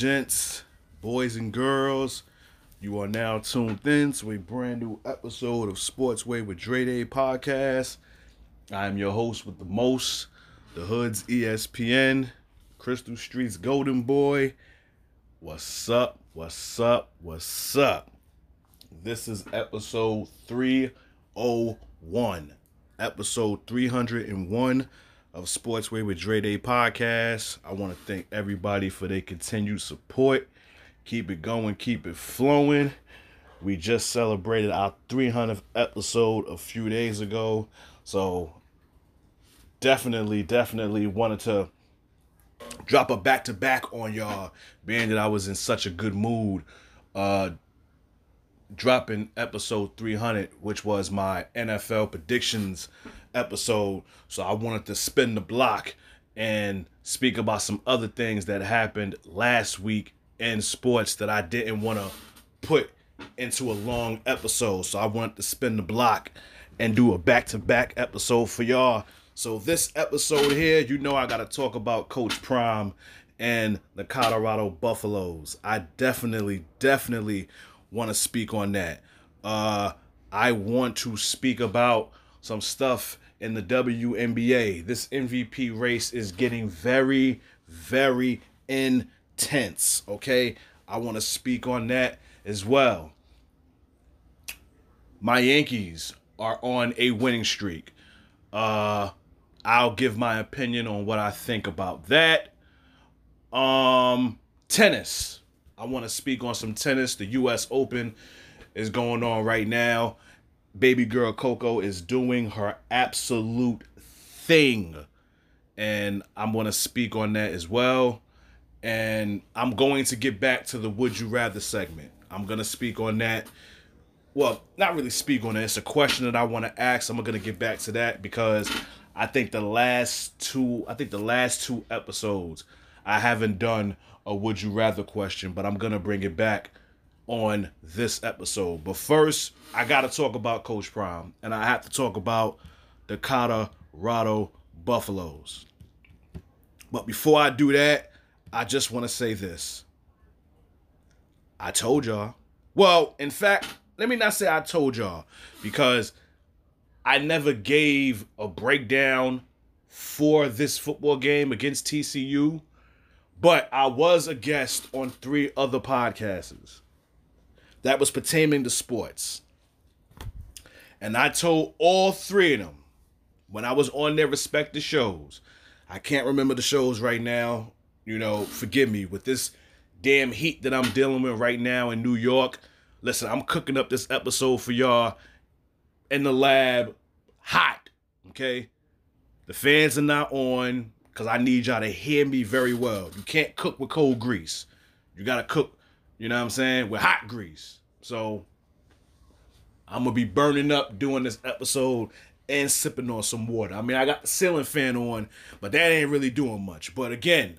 gents, boys and girls, you are now tuned in to a brand new episode of Sportsway with Dray Day podcast. I am your host with the most, the Hood's ESPN, Crystal Street's Golden Boy. What's up? What's up? What's up? This is episode 301. Episode 301 of Sportsway with Dray Day podcast. I want to thank everybody for their continued support. Keep it going, keep it flowing. We just celebrated our 300th episode a few days ago. So definitely, definitely wanted to drop a back to back on y'all, being that I was in such a good mood. Uh, dropping episode 300, which was my NFL predictions episode. So I wanted to spin the block and speak about some other things that happened last week in sports that I didn't want to put into a long episode. So I wanted to spin the block and do a back to back episode for y'all. So this episode here, you know I got to talk about Coach Prime and the Colorado Buffaloes. I definitely, definitely want to speak on that. Uh, I want to speak about some stuff in the WNBA. This MVP race is getting very, very intense. Okay, I want to speak on that as well. My Yankees are on a winning streak. Uh, I'll give my opinion on what I think about that. Um, tennis. I want to speak on some tennis. The U.S. Open is going on right now. Baby girl Coco is doing her absolute thing. And I'm going to speak on that as well. And I'm going to get back to the Would You Rather segment. I'm going to speak on that. Well, not really speak on it. It's a question that I want to ask. I'm going to get back to that because I think the last two, I think the last two episodes, I haven't done a Would You Rather question, but I'm going to bring it back on this episode. But first, I got to talk about Coach Prime, and I have to talk about the Colorado Buffaloes. But before I do that, I just want to say this. I told y'all. Well, in fact, let me not say I told y'all because I never gave a breakdown for this football game against TCU, but I was a guest on three other podcasts that was pertaining to sports. And I told all three of them when I was on their respective shows. I can't remember the shows right now. You know, forgive me with this damn heat that I'm dealing with right now in New York. Listen, I'm cooking up this episode for y'all in the lab hot. Okay? The fans are not on because I need y'all to hear me very well. You can't cook with cold grease. You gotta cook you know what I'm saying? With hot grease. So I'm gonna be burning up doing this episode and sipping on some water. I mean, I got the ceiling fan on, but that ain't really doing much. But again,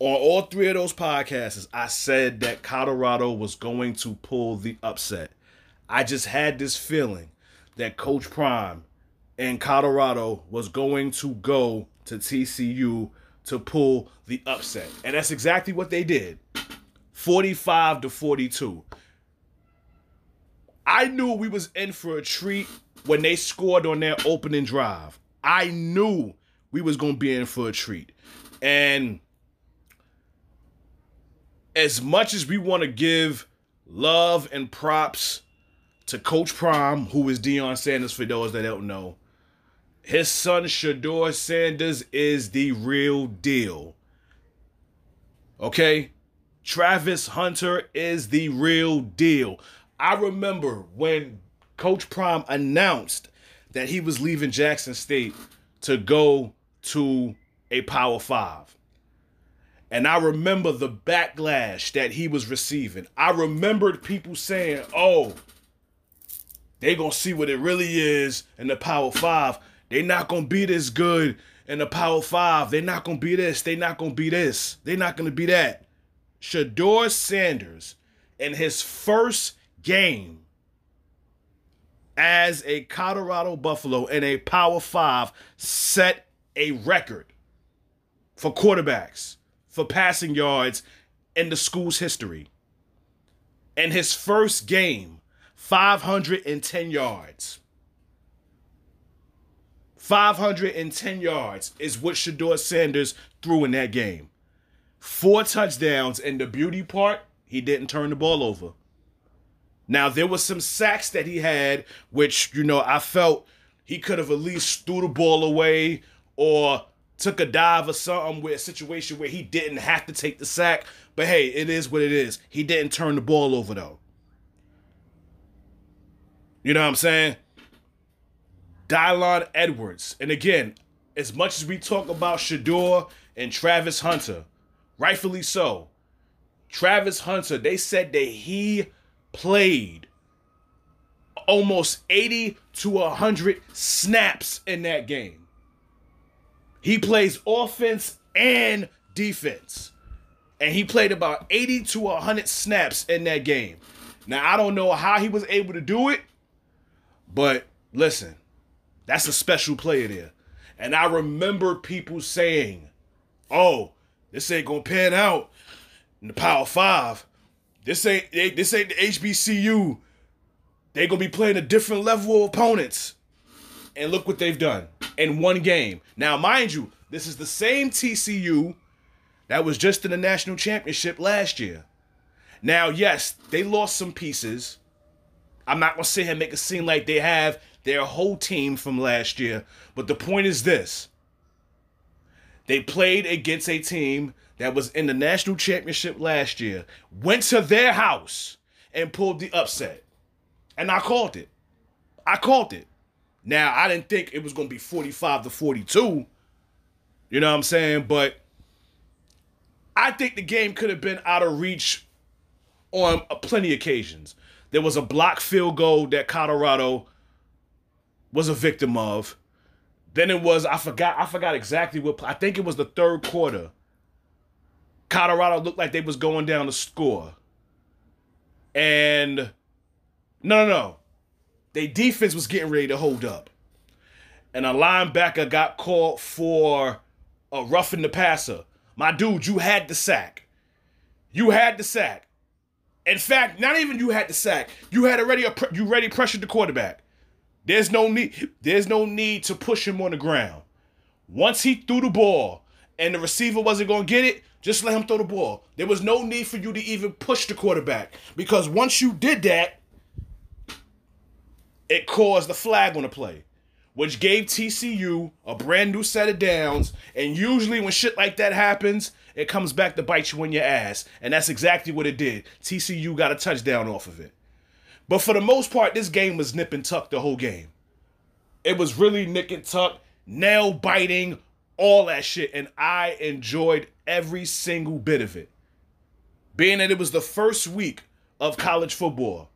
on all three of those podcasts, I said that Colorado was going to pull the upset. I just had this feeling that Coach Prime and Colorado was going to go to TCU to pull the upset. And that's exactly what they did. 45 to 42. I knew we was in for a treat when they scored on their opening drive. I knew we was going to be in for a treat. And as much as we want to give love and props to Coach Prime, who is Deion Sanders for those that don't know, his son Shedeur Sanders is the real deal. Okay? Travis Hunter is the real deal. I remember when Coach Prime announced that he was leaving Jackson State to go to a Power Five. And I remember the backlash that he was receiving. I remembered people saying, oh, they to see what it really is in the Power Five. They're not to be this good in the Power Five. They're not to be this. They're not to be this. They're not to be that. Shedeur Sanders in his first game as a Colorado Buffalo in a Power Five set a record. for quarterbacks for passing yards in the school's history. In his first game, 510 yards. 510 yards is what Shedeur Sanders threw in that game. Four touchdowns, and the beauty part, he didn't turn the ball over. Now, there was some sacks that he had, which, you know, I felt he could have at least threw the ball away or took a dive or something with a situation where he didn't have to take the sack. But hey, it is what it is. He didn't turn the ball over though. You know what I'm saying? Dylon Edwards. And again, as much as we talk about Shedeur and Travis Hunter, rightfully so. Travis Hunter, they said that he played almost 80 to 100 snaps in that game. He plays offense and defense. And he played about 80 to 100 snaps in that game. Now, I don't know how he was able to do it, but listen, that's a special player there. And I remember people saying, oh, this ain't to pan out in the Power Five. This ain't this ain't the HBCU. They gonna be playing a different level of opponents. And look what they've done in one game. Now, mind you, this is the same TCU that was just in the national championship last year. Now, yes, they lost some pieces. I'm not gonna sit here and make it seem like they have their whole team from last year, but the point is this. They played against a team that was in the national championship last year, went to their house and pulled the upset. And I called it. I called it. Now, I didn't think it was going to be 45 to 42. You know what I'm saying? But I think the game could have been out of reach on plenty of occasions. There was a block field goal that Colorado was a victim of. Then it was I forgot I forgot exactly what I think it was the third quarter Colorado looked like they was going down to score. And no, no, no. Their defense was getting ready to hold up. And a linebacker got called for a roughing the passer. My dude, you had the sack. You had the sack. In fact, not even you had the sack. You had already a, you already pressured the quarterback. There's no need. There's no need to push him on the ground. Once he threw the ball and the receiver wasn't going to get it, just let him throw the ball. There was no need for you to even push the quarterback because once you did that, it caused the flag on the play, which gave TCU a brand new set of downs. And usually, when shit like that happens, it comes back to bite you in your ass. And that's exactly what it did. TCU got a touchdown off of it. But for the most part, this game was nip and tuck the whole game. It was really nick and tuck, nail biting, all that shit. And I enjoyed every single bit of it. Being that it was the first week of college football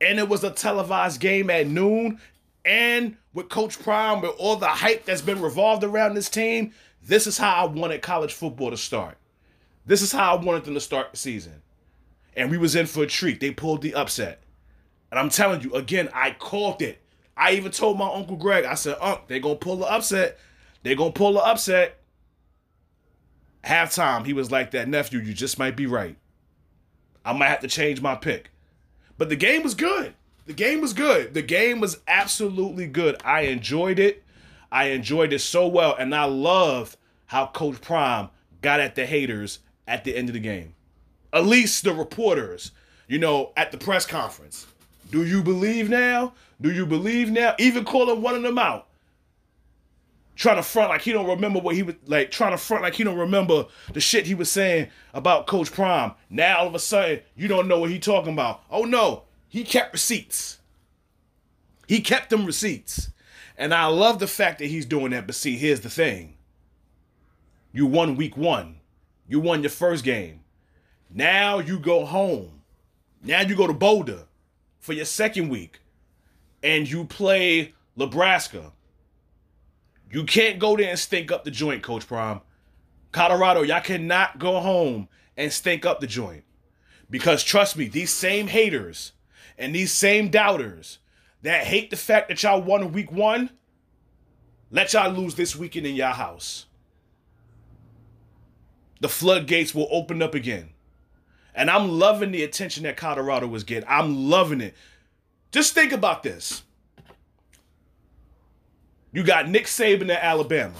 and it was a televised game at noon and with Coach Prime, with all the hype that's been revolved around this team, this is how I wanted college football to start. This is how I wanted them to start the season. And we was in for a treat. They pulled the upset. And I'm telling you, again, I called it. I even told my Uncle Greg, I said, Unc, they're going to pull the upset. They're going to pull the upset. Halftime, he was like, that nephew, you just might be right. I might have to change my pick. But the game was good. The game was good. The game was absolutely good. I enjoyed it. I enjoyed it so well. And I love how Coach Prime got at the haters at the end of the game. At least the reporters, you know, at the press conference. Do you believe now? Do you believe now? Even calling one of them out. Trying to front like he don't remember what he was like trying to front like he don't remember the shit he was saying about coach prime. Now all of a sudden you don't know what he talking about. Oh no. He kept receipts. He kept them receipts. And i love the fact that he's doing that but see here's the thing. You won week one. You won your first game. Now you go home. Now you go to boulder for your second week and you play nebraska you can't go there and stink up the joint, Coach Prime. Colorado, y'all cannot go home and stink up the joint. Because trust me, these same haters and these same doubters that hate the fact that y'all won week one, let y'all lose this weekend in y'all house. the floodgates will open up again. And I'm loving the attention that Colorado was getting. I'm loving it. Just think about this. You got Nick Saban at Alabama.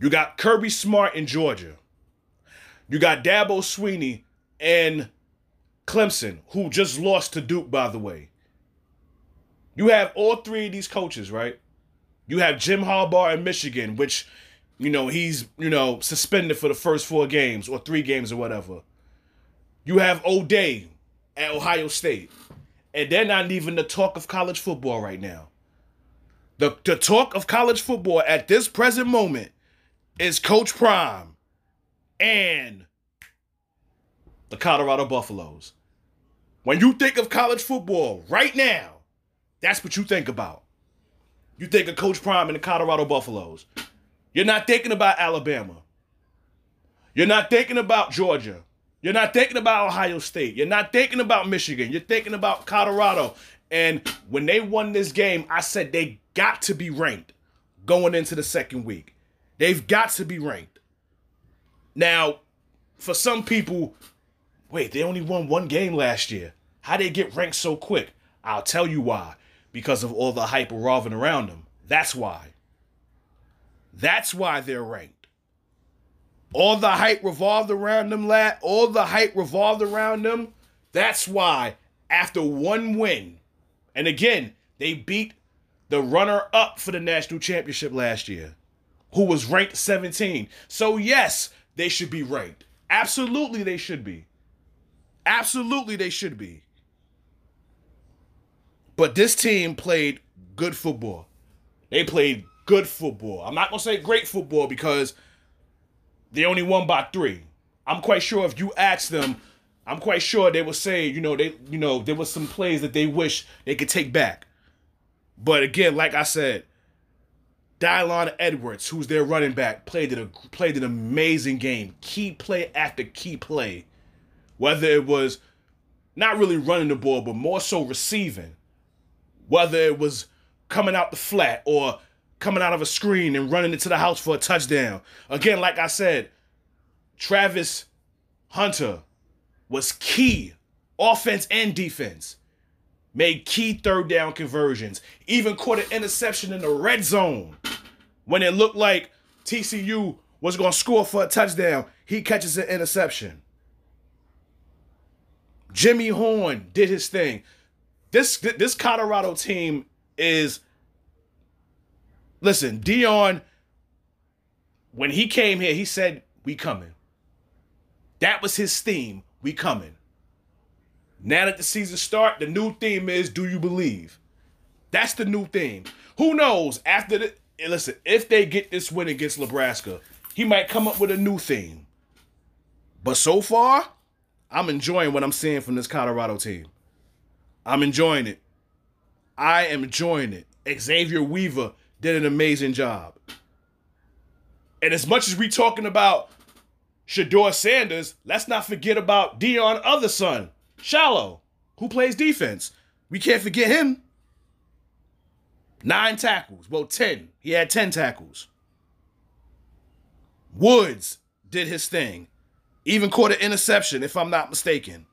You got Kirby Smart in Georgia. You got Dabo Swinney and Clemson, who just lost to Duke, by the way. You have all three of these coaches, right? You have Jim Harbaugh in Michigan, which, you know, he's, you know, suspended for the first four games or three games or whatever. You have O'Day at Ohio State. And they're not even the talk of college football right now. The, the talk of college football at this present moment is Coach Prime and the Colorado Buffaloes. When you think of college football right now, that's what you think about. You think of Coach Prime and the Colorado Buffaloes. You're not thinking about Alabama. You're not thinking about Georgia. You're not thinking about Ohio State. You're not thinking about Michigan. You're thinking about Colorado. And when they won this game, I said they got to be ranked going into the second week. They've got to be ranked. Now, for some people, wait, they only won one game last year. How they get ranked so quick? I'll tell you why. Because of all the hype revolving around them. That's why. That's why they're ranked. All the hype revolved around them, lad. All the hype revolved around them. That's why, after one win, and again, they beat the runner up for the national championship last year, who was ranked 17. So, yes, they should be ranked. Absolutely, they should be. Absolutely, they should be. But this team played good football. They played good football. I'm not going to say great football because they only won by three. I'm quite sure if you ask them, I'm quite sure they will say, you know, they, you know, there was some plays that they wish they could take back. But again, like I said, Dylon Edwards, who's their running back, played an, played an amazing game. Key play after key play. Whether it was not really running the ball, but more so receiving. Whether it was coming out the flat or coming out of a screen and running into the house for a touchdown. Again, like I said, Travis Hunter was key, offense and defense. Made key third down conversions. Even caught an interception in the red zone when it looked like TCU was going to score for a touchdown. He catches an interception. Jimmy Horn did his thing. This this Colorado team is listen, Deion, when he came here, he said, "We coming." That was his theme. We coming. Now that the season start, the new theme is "Do you believe?" That's the new theme. Who knows? After the listen, if they get this win against Nebraska, he might come up with a new theme. But so far, I'm enjoying what I'm seeing from this Colorado team. I'm enjoying it. I am enjoying it. Xavier Weaver did an amazing job. And as much as we talking about Shedeur Sanders, let's not forget about Deion other son, Shilo, who plays defense. We can't forget him. Nine tackles. Well, 10. He had 10 tackles. Woods did his thing. Even caught an interception, if I'm not mistaken.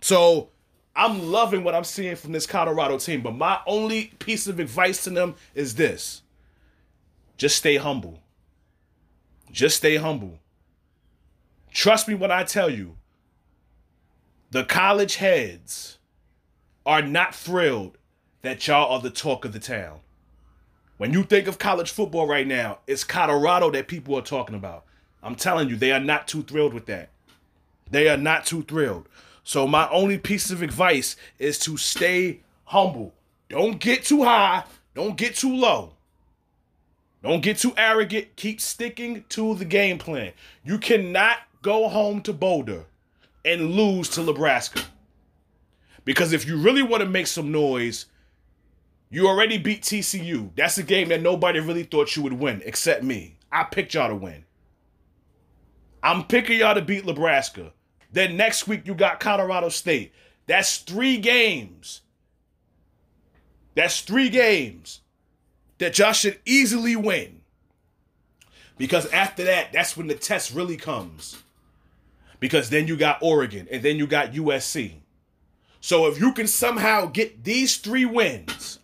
So I'm loving what I'm seeing from this Colorado team. But my only piece of advice to them is this just stay humble. Just stay humble. Trust me when I tell you, the college heads are not thrilled that y'all are the talk of the town. When you think of college football right now, it's Colorado that people are talking about. I'm telling you, they are not too thrilled with that. They are not too thrilled. So my only piece of advice is to stay humble. Don't get too high. Don't get too low. Don't get too arrogant. Keep sticking to the game plan. You cannot go home to Boulder and lose to Nebraska. Because if you really want to make some noise, you already beat TCU. That's a game that nobody really thought you would win, except me. I picked y'all to win. I'm picking y'all to beat Nebraska. Then next week you got Colorado State. That's three games. That's three games that y'all should easily win. Because after that, that's when the test really comes. Because then you got Oregon and then you got USC. So if you can somehow get these three wins,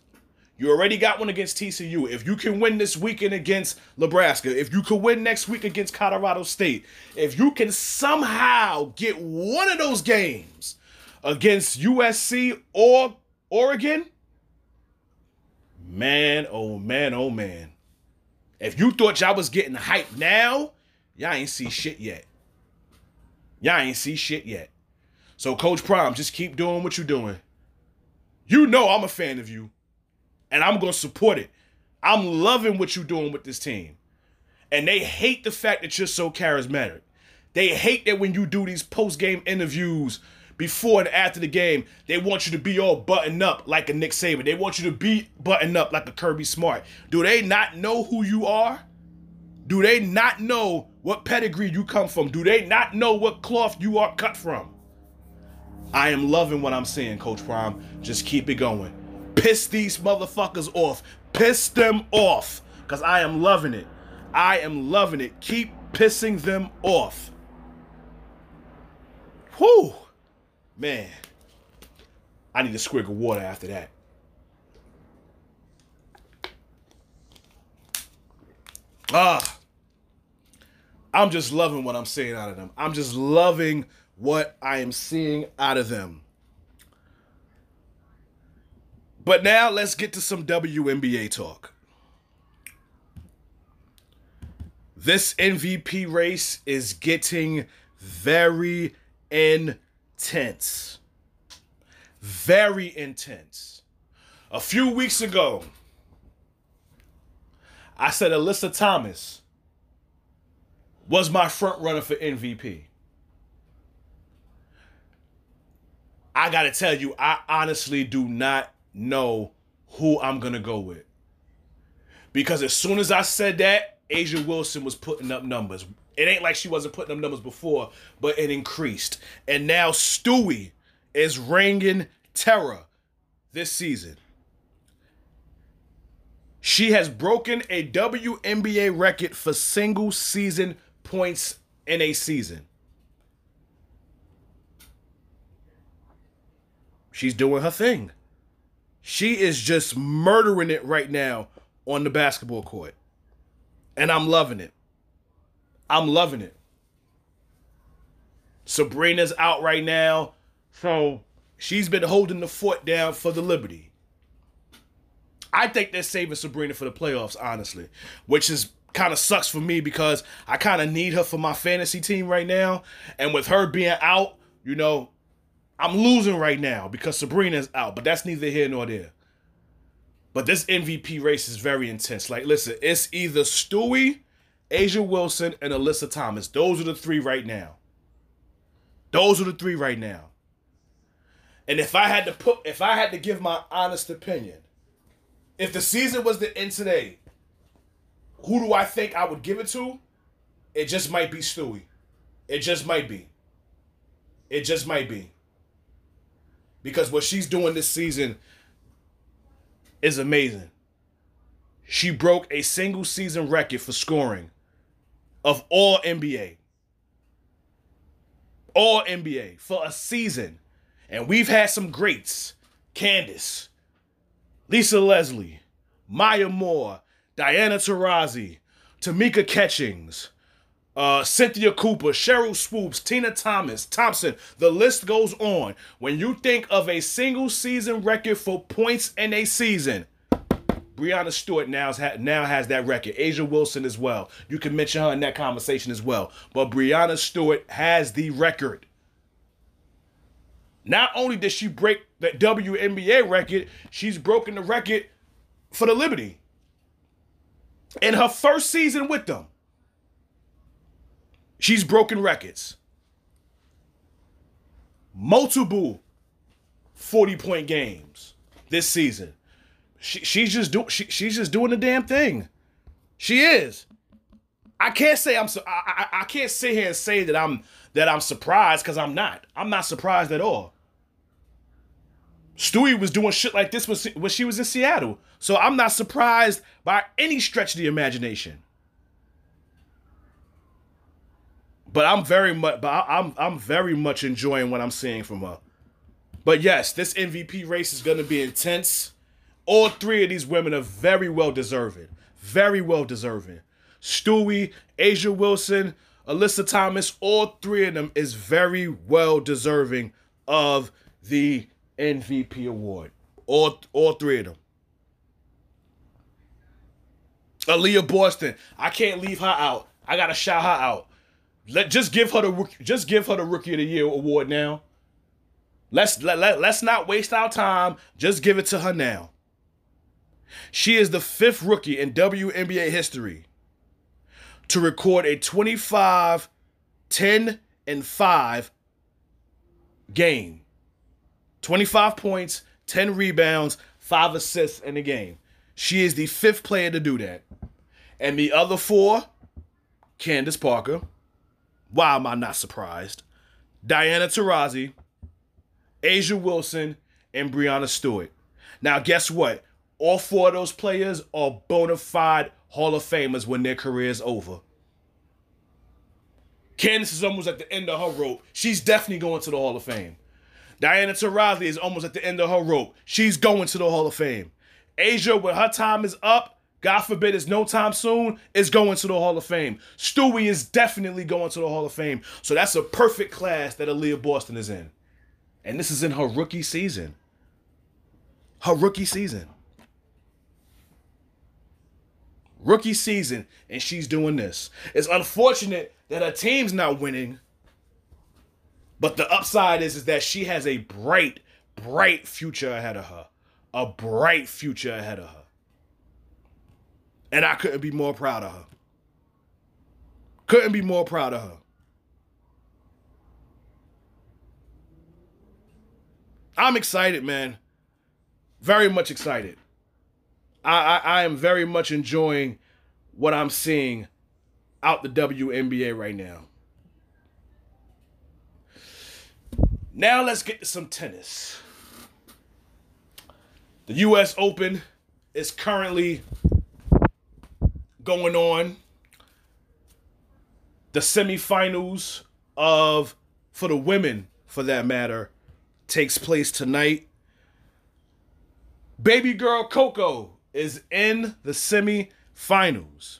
you already got one against TCU. If you can win this weekend against Nebraska, if you can win next week against Colorado State, if you can somehow get one of those games against USC or Oregon, man, oh man, oh man. If you thought y'all was getting hyped now, y'all ain't see shit yet. Y'all ain't see shit yet. So, Coach Prime, just keep doing what you're doing. You know I'm a fan of you, and I'm going to support it. I'm loving what you're doing with this team. And they hate the fact that you're so charismatic. They hate that when you do these post game interviews before and after the game, they want you to be all buttoned up like a Nick Saban. They want you to be buttoned up like a Kirby Smart. Do they not know who you are? Do they not know what pedigree you come from? Do they not know what cloth you are cut from? I am loving what I'm seeing, Coach Prime. Just keep it going. Piss these motherfuckers off. Piss them off. Because I am loving it. I am loving it. Keep pissing them off. Whew. Man, I need a squig of water after that. Ah, I'm just loving what I'm seeing out of them. I'm just loving what I am seeing out of them. But now let's get to some WNBA talk. This MVP race is getting very intense. Very intense. A few weeks ago, I said Alyssa Thomas was my front runner for MVP. I got to tell you, I honestly do not know who I'm going to go with. Because as soon as I said that, A'ja Wilson was putting up numbers. It ain't like she wasn't putting up numbers before, but it increased. And now Stewie is reigning terror this season. She has broken a WNBA record for single season points in a season. She's doing her thing. She is just murdering it right now on the basketball court. And I'm loving it. I'm loving it. Sabrina's out right now. So she's been holding the fort down for the Liberty. I think they're saving Sabrina for the playoffs, honestly, which is kind of sucks for me because I kind of need her for my fantasy team right now. And with her being out, you know, I'm losing right now because Sabrina's out, but that's neither here nor there. But this MVP race is very intense. Like, listen, it's either Stewie A'ja Wilson, and Alyssa Thomas. Those are the three right now. Those are the three right now. And if I had to put, if I had to give my honest opinion, if the season was to end today, who do I think I would give it to? It just might be Stewie. It just might be. It just might be. Because what she's doing this season is amazing. She broke a single season record for scoring of all NBA. All NBA for a season. And we've had some greats. Candace, Lisa Leslie, Maya Moore, Diana Taurasi, Tamika Catchings, uh, Cynthia Cooper, Cheryl Swoopes, Tina Thomas, Thompson. The list goes on. When you think of a single season record for points in a season, Breanna Stewart now has, now has that record. A'ja Wilson as well. You can mention her in that conversation as well. But Breanna Stewart has the record. Not only did she break the WNBA record, she's broken the record for the Liberty. In her first season with them, she's broken records. Multiple 40 point games this season. She, she's just doing she, she's just doing the damn thing. She is. I can't say I'm I, I, I can't sit here and say that I'm that I'm surprised because I'm not. I'm not surprised at all. Stewie was doing shit like this when, when she was in Seattle. So I'm not surprised by any stretch of the imagination. But I'm very much, but I- I'm I'm very much enjoying what I'm seeing from her. But yes, this MVP race is going to be intense. All three of these women are very well deserving. Very well deserving. Stewie, A'ja Wilson, Alyssa Thomas, all three of them is very well deserving of the MVP award. All all three of them. Aaliyah Boston, I can't leave her out. I gotta shout her out. Let just give her the just give her the Rookie of the Year award now. Let's let, let, let's not waste our time. Just give it to her now. She is the fifth rookie in WNBA history to record a 25, 10, and 5 game. 25 points, 10 rebounds, 5 assists in the game. She is the fifth player to do that. And the other four, Candace Parker. Why am I not surprised? Diana Taurasi, A'ja Wilson, and Breanna Stewart. Now, guess what? All four of those players are bona fide Hall of Famers when their career is over. Candace is almost at the end of her rope. She's definitely going to the Hall of Fame. Diana Taurasi is almost at the end of her rope. She's going to the Hall of Fame. A'ja, when her time is up, God forbid it's no time soon, is going to the Hall of Fame. Stewie is definitely going to the Hall of Fame. So that's a perfect class that Aaliyah Boston is in. And this is in her rookie season. Her rookie season. Rookie season, and she's doing this. It's unfortunate that her team's not winning. But the upside is, is that she has a bright, bright future ahead of her. A bright future ahead of her. And I couldn't be more proud of her. Couldn't be more proud of her. I'm excited, man. Very much excited. I, I, I am very much enjoying what I'm seeing out the WNBA right now. Now let's get to some tennis. The US Open is currently going on. The semifinals of for the women for that matter takes place tonight. Baby girl Coco is in the semifinals.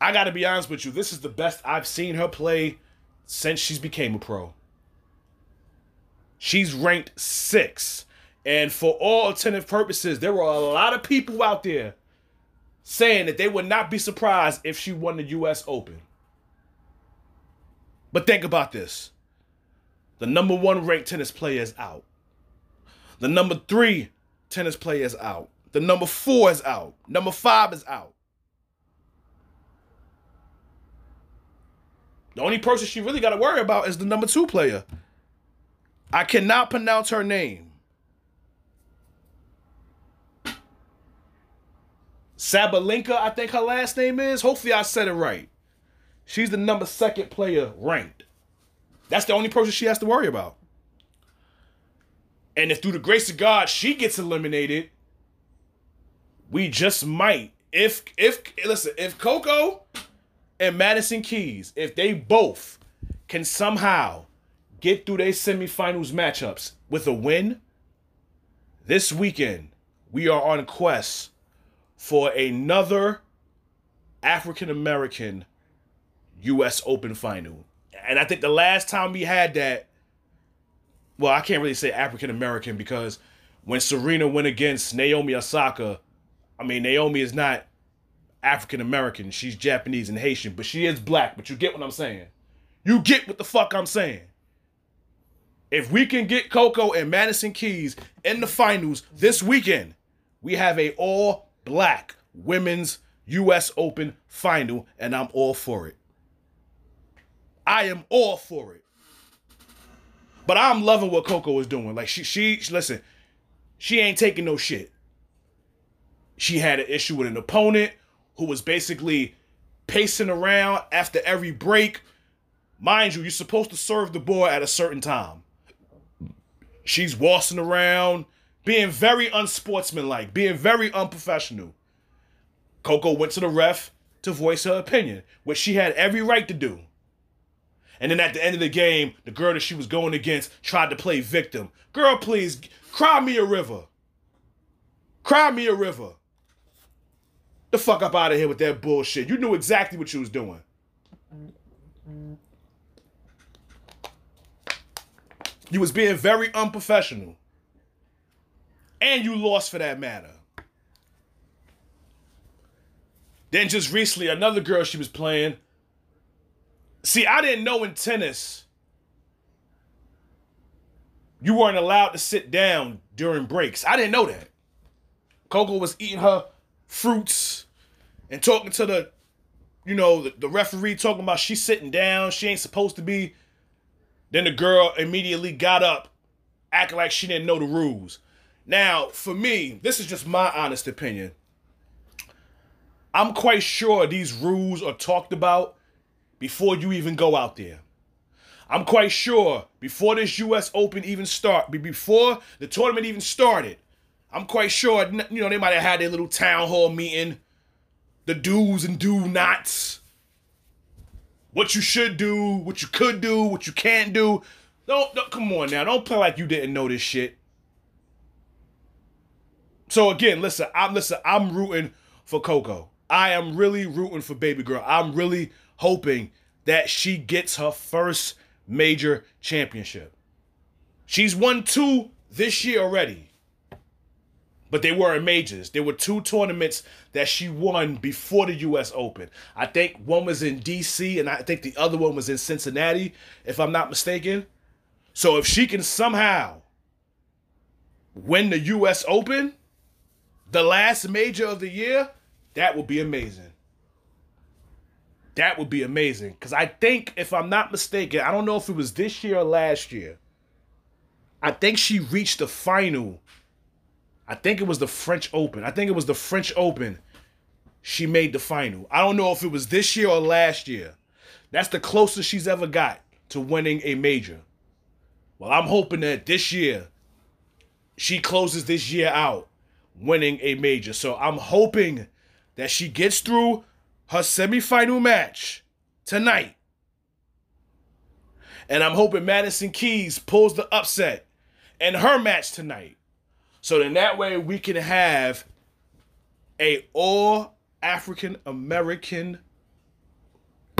I got to be honest with you, this is the best I've seen her play since she's became a pro. She's ranked 6. And for all attentive purposes, there were a lot of people out there saying that they would not be surprised if she won the US Open. But think about this. The number 1 ranked tennis player is out. The number 3 tennis player is out. The number 4 is out. Number 5 is out. The only person she really got to worry about is the number 2 player. I cannot pronounce her name. Sabalenka, I think her last name is. Hopefully, I said it right. She's the number second player ranked. That's the only person she has to worry about. And if through the grace of God she gets eliminated, we just might. If if listen, if Coco and Madison Keys, if they both can somehow get through their semifinals matchups with a win, this weekend we are on quest for another African American US Open final. And I think the last time we had that, well, I can't really say African American because when Serena went against Naomi Osaka, I mean, Naomi is not African American. She's Japanese and Haitian, but she is black. But you get what I'm saying. You get what the fuck I'm saying. If we can get Coco and Madison Keys in the finals this weekend, we have a all black women's US Open final, and I'm all for it. I am all for it. But I'm loving what Coco is doing. Like she she listen, she ain't taking no shit. She had an issue with an opponent who was basically pacing around after every break. Mind you, you're supposed to serve the ball at a certain time. She's waltzing around, being very unsportsmanlike, being very unprofessional. Coco went to the ref, to voice her opinion, which she had every right to do. And then at the end of the game, the girl that she was going against tried to play victim. Girl, please, cry me a river. Cry me a river. The fuck up out of here with that bullshit. You knew exactly what you was doing. You was being very unprofessional. And you lost for that matter. Then just recently, another girl she was playing. See, I didn't know in tennis you weren't allowed to sit down during breaks. I didn't know that. Coco was eating her fruits and talking to the, you know, the, the referee talking about she's sitting down, she ain't supposed to be. Then the girl immediately got up, acting like she didn't know the rules. Now, for me, this is just my honest opinion. I'm quite sure these rules are talked about before you even go out there. I'm quite sure before this US Open even start, before the tournament even started, I'm quite sure you know they might have had their little town hall meeting, the do's and do nots, what you should do, what you could do, what you can't do. Don't, don't come on now, don't play like you didn't know this shit. So again, listen, I'm listen, I'm rooting for Coco. I am really rooting for baby girl. I'm really hoping that she gets her first major championship. She's won two this year already. But they were in majors. There were two tournaments that she won before the US Open. I think one was in DC and I think the other one was in Cincinnati, if I'm not mistaken. So if she can somehow win the US Open, the last major of the year, that would be amazing. That would be amazing. Because I think, if I'm not mistaken, I don't know if it was this year or last year. I think she reached the final. I think it was the French Open. I think it was the French Open. She made the final. I don't know if it was this year or last year. That's the closest she's ever got to winning a major. Well, I'm hoping that this year she closes this year out winning a major. So I'm hoping that she gets through her semifinal match tonight. And I'm hoping Madison Keys pulls the upset in her match tonight. So then that way we can have a all African American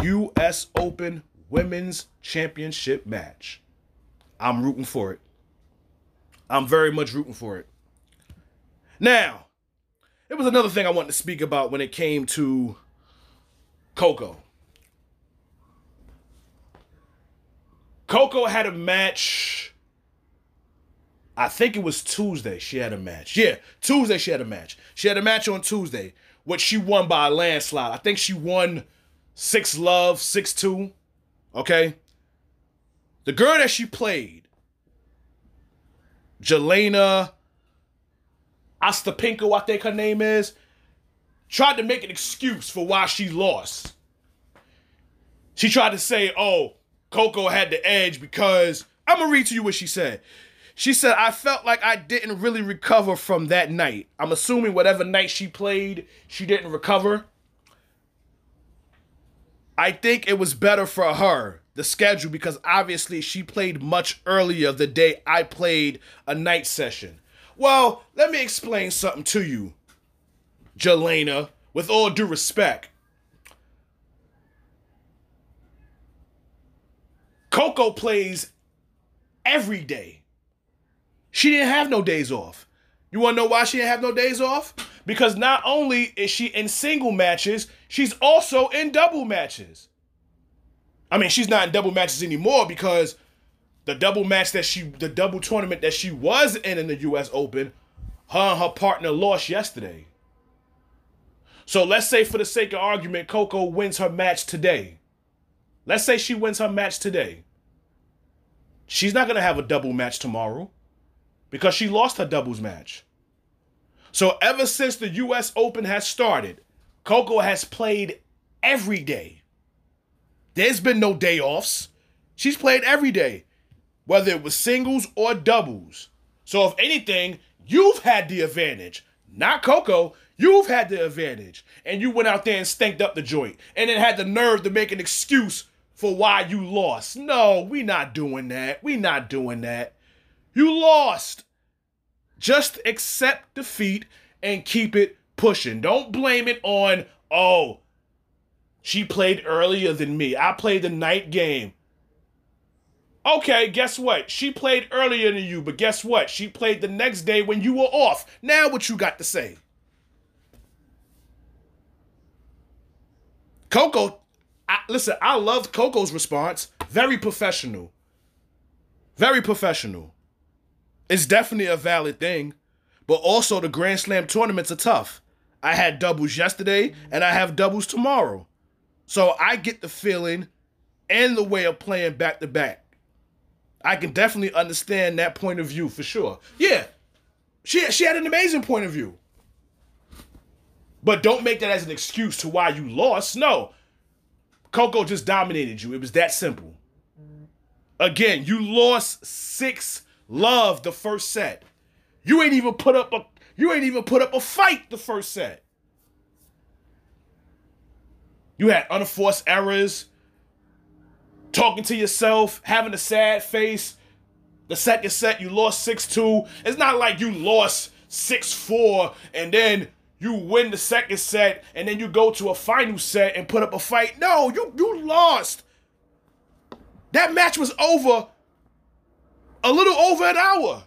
US Open Women's Championship match. I'm rooting for it. I'm very much rooting for it. Now, it was another thing I wanted to speak about when it came to Coco. Coco had a match. I think it was Tuesday she had a match. Yeah, Tuesday she had a match. She had a match on Tuesday, which she won by a landslide. I think she won 6 love, 6 2. Okay? The girl that she played, Jelena Ostapenko, I think her name is, tried to make an excuse for why she lost. She tried to say, oh, Coco had the edge because I'm gonna read to you what she said. She said, I felt like I didn't really recover from that night. I'm assuming whatever night she played, she didn't recover. I think it was better for her, the schedule, because obviously she played much earlier the day I played a night session. Well, let me explain something to you, Jelena, with all due respect. Coco plays every day. She didn't have no days off. You want to know why she didn't have no days off? Because not only is she in single matches, she's also in double matches. I mean, she's not in double matches anymore because the double match that she, the double tournament that she was in in the U.S. Open, her and her partner lost yesterday. So let's say, for the sake of argument, Coco wins her match today. Let's say she wins her match today. She's not going to have a double match tomorrow because she lost her doubles match. So ever since the US Open has started, Coco has played every day. There's been no day offs. She's played every day whether it was singles or doubles. So if anything, you've had the advantage. Not Coco. You've had the advantage, and you went out there and stanked up the joint, and then had the nerve to make an excuse for why you lost. No, we not doing that. We not doing that. You lost. Just accept defeat and keep it pushing. Don't blame it on, oh, she played earlier than me. I played the night game. Okay, guess what? She played earlier than you, but guess what? She played the next day when you were off. Now, what you got to say? Coco, I, listen, I loved Coco's response. Very professional. Very professional. It's definitely a valid thing, but also the Grand Slam tournaments are tough. I had doubles yesterday and I have doubles tomorrow. So I get the feeling and the way of playing back to back. I can definitely understand that point of view for sure. Yeah, she, she had an amazing point of view. But don't make that as an excuse to why you lost. No. Coco just dominated you. It was that simple. Again, you lost six love the first set. You ain't even put up a you ain't even put up a fight the first set. You had unforced errors, talking to yourself, having a sad face. The second set, you lost 6 2. It's not like you lost 6 4 and then you win the second set and then you go to a final set and put up a fight. No, you you lost. That match was over a little over an hour.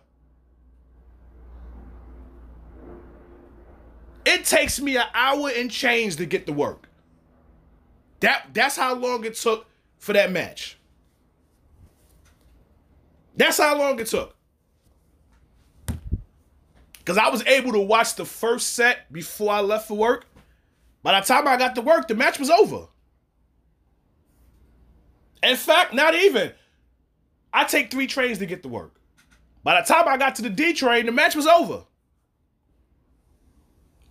It takes me an hour and change to get to work. That that's how long it took for that match. That's how long it took. Because I was able to watch the first set before I left for work. By the time I got to work, the match was over. In fact, not even. I take three trains to get to work. By the time I got to the D train, the match was over.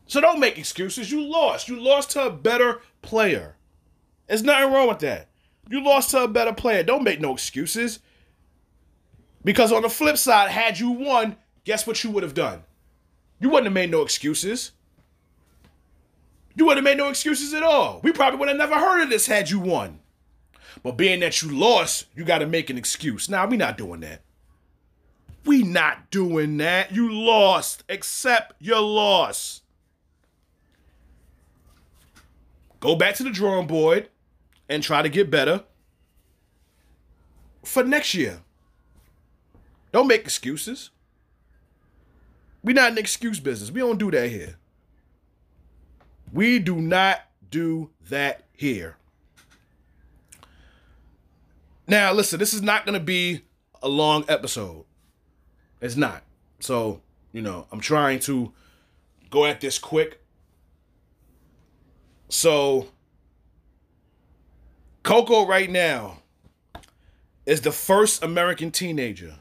So don't make excuses. You lost. You lost to a better player. There's nothing wrong with that. You lost to a better player. Don't make no excuses. Because on the flip side, had you won, guess what you would have done? You wouldn't have made no excuses. You wouldn't have made no excuses at all. We probably would have never heard of this had you won. But being that you lost, you got to make an excuse. Now, nah, we not doing that. We not doing that. You lost. Accept your loss. Go back to the drawing board and try to get better for next year. Don't make excuses. We're not an excuse business. We don't do that here. We do not do that here. Now, listen, this is not going to be a long episode. It's not. So, you know, I'm trying to go at this quick. So, Coco right now is the first American teenager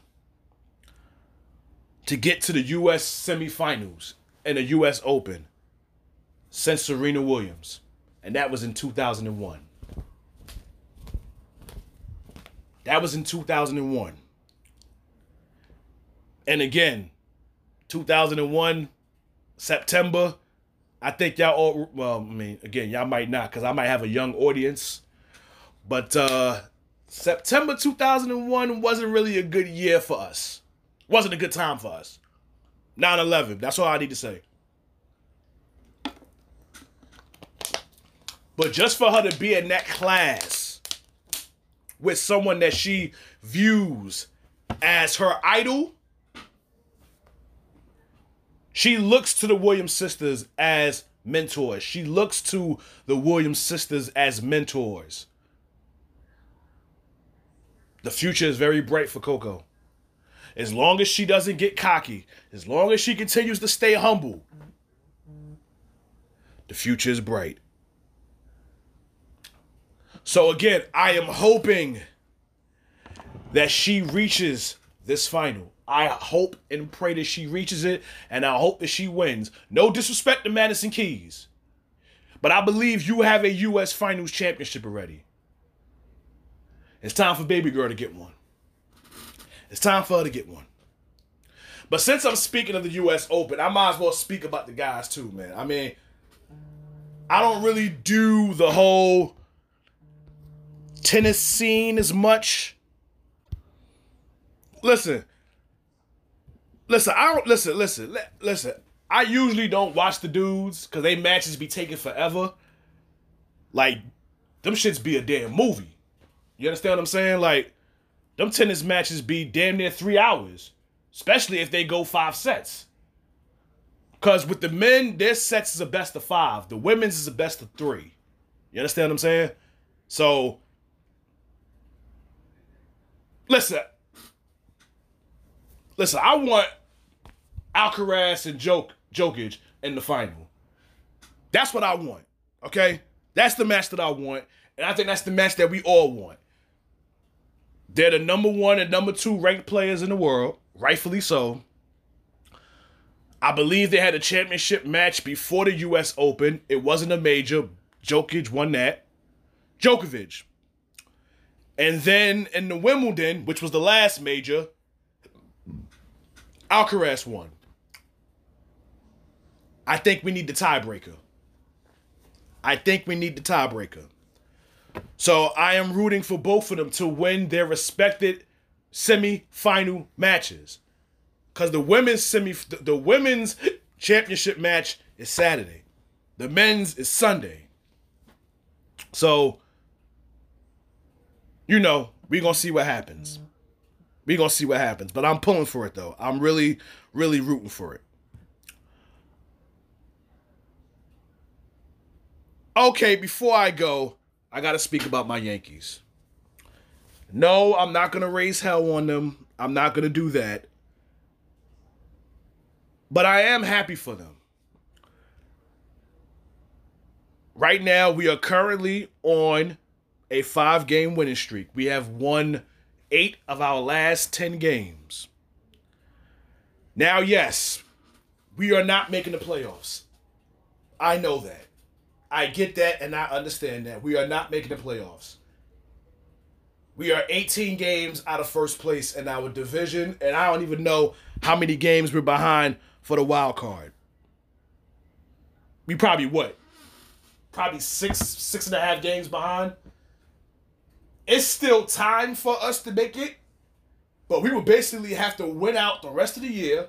to get to the U.S. semifinals and the U.S. Open since Serena Williams, and that was in 2001. That was in 2001. And again, 2001, September. I think y'all all, well, I mean, again, y'all might not because I might have a young audience. But uh September 2001 wasn't really a good year for us. Wasn't a good time for us. 9 11. That's all I need to say. But just for her to be in that class with someone that she views as her idol, she looks to the Williams sisters as mentors. She looks to the Williams sisters as mentors. The future is very bright for Coco. As long as she doesn't get cocky, as long as she continues to stay humble, the future is bright. So again, I am hoping that she reaches this final. I hope and pray that she reaches it, and I hope that she wins. No disrespect to Madison Keys, but I believe you have a U.S. Finals championship already. It's time for Baby Girl to get one. It's time for her to get one. But since I'm speaking of the U.S. Open, I might as well speak about the guys too, man. I mean, I don't really do the whole tennis scene as much. Listen, listen, I don't listen, listen, listen. I usually don't watch the dudes because they matches be taking forever. Like, them shits be a damn movie. You understand what I'm saying? Like, them tennis matches be damn near three hours, especially if they go five sets. Because with the men, their sets is a best of five. The women's is a best of three. You understand what I'm saying? So, listen. Listen, I want Alcaraz and Jok- Jokic in the final. That's what I want. Okay? That's the match that I want. And I think that's the match that we all want. They're the number one and number two ranked players in the world, rightfully so. I believe they had a championship match before the US Open. It wasn't a major. Jokic won that. Djokovic. And then in the Wimbledon, which was the last major, Alcaraz won. I think we need the tiebreaker. I think we need the tiebreaker. So I am rooting for both of them to win their respected semi-final matches. Cause the women's semi the women's championship match is Saturday. The men's is Sunday. So you know, we're gonna see what happens. we gonna see what happens. But I'm pulling for it though. I'm really, really rooting for it. Okay, before I go, I got to speak about my Yankees. No, I'm not going to raise hell on them. I'm not going to do that. But I am happy for them. Right now, we are currently on a five game winning streak. We have won eight of our last 10 games. Now, yes, we are not making the playoffs. I know that. I get that and I understand that. We are not making the playoffs. We are 18 games out of first place in our division, and I don't even know how many games we're behind for the wild card. We probably what? Probably six, six and a half games behind. It's still time for us to make it, but we will basically have to win out the rest of the year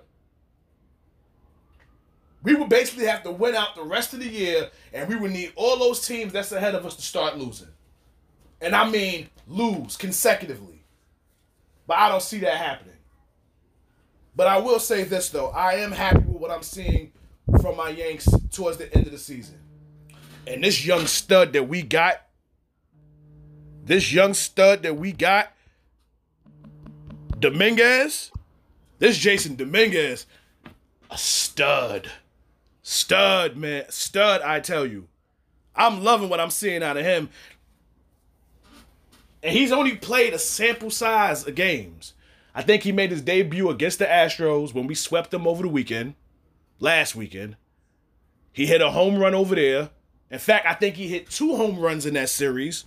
we would basically have to win out the rest of the year, and we would need all those teams that's ahead of us to start losing. And I mean lose consecutively. But I don't see that happening. But I will say this though, I am happy with what I'm seeing from my Yanks towards the end of the season. And this young stud that we got, this young stud that we got, Dominguez, this Jasson Dominguez, a stud. Stud, man. Stud, I tell you. I'm loving what I'm seeing out of him. And he's only played a sample size of games. I think he made his debut against the Astros when we swept them over the weekend, last weekend. He hit a home run over there. In fact, I think he hit two home runs in that series.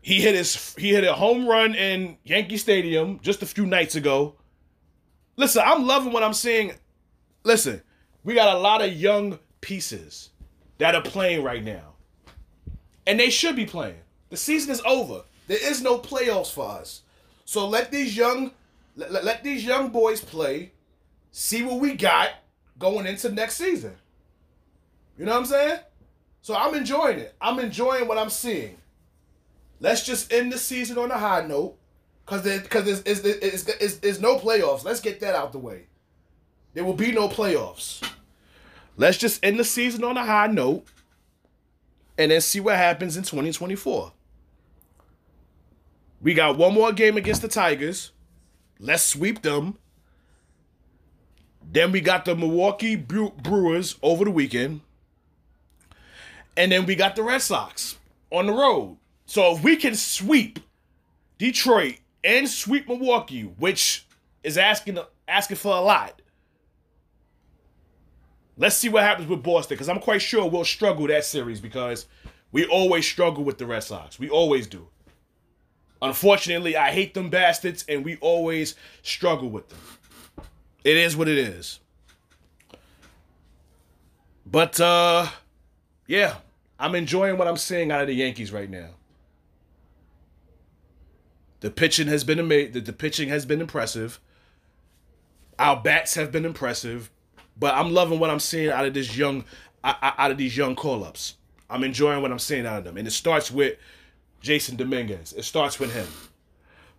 He hit his he hit a home run in Yankee Stadium just a few nights ago. Listen, I'm loving what I'm seeing. Listen, we got a lot of young pieces that are playing right now. And they should be playing. The season is over. There is no playoffs for us. So let these young let, let these young boys play, see what we got going into next season. You know what I'm saying? So I'm enjoying it. I'm enjoying what I'm seeing. Let's just end the season on a high note, cause there, cause there's, there's, there's, there's, there's no playoffs. Let's get that out the way. There will be no playoffs. Let's just end the season on a high note and then see what happens in 2024. We got one more game against the Tigers. Let's sweep them. Then we got the Milwaukee Brewers over the weekend. And then we got the Red Sox on the road. So if we can sweep Detroit and sweep Milwaukee, which is asking asking for a lot, Let's see what happens with Boston because I'm quite sure we'll struggle that series because we always struggle with the Red Sox. We always do. Unfortunately, I hate them bastards and we always struggle with them. It is what it is. But uh yeah, I'm enjoying what I'm seeing out of the Yankees right now. The pitching has been amazing. The pitching has been impressive. Our bats have been impressive, but I'm loving what I'm seeing out of this young, out of these young call ups. I'm enjoying what I'm seeing out of them, and it starts with Jasson Dominguez. It starts with him,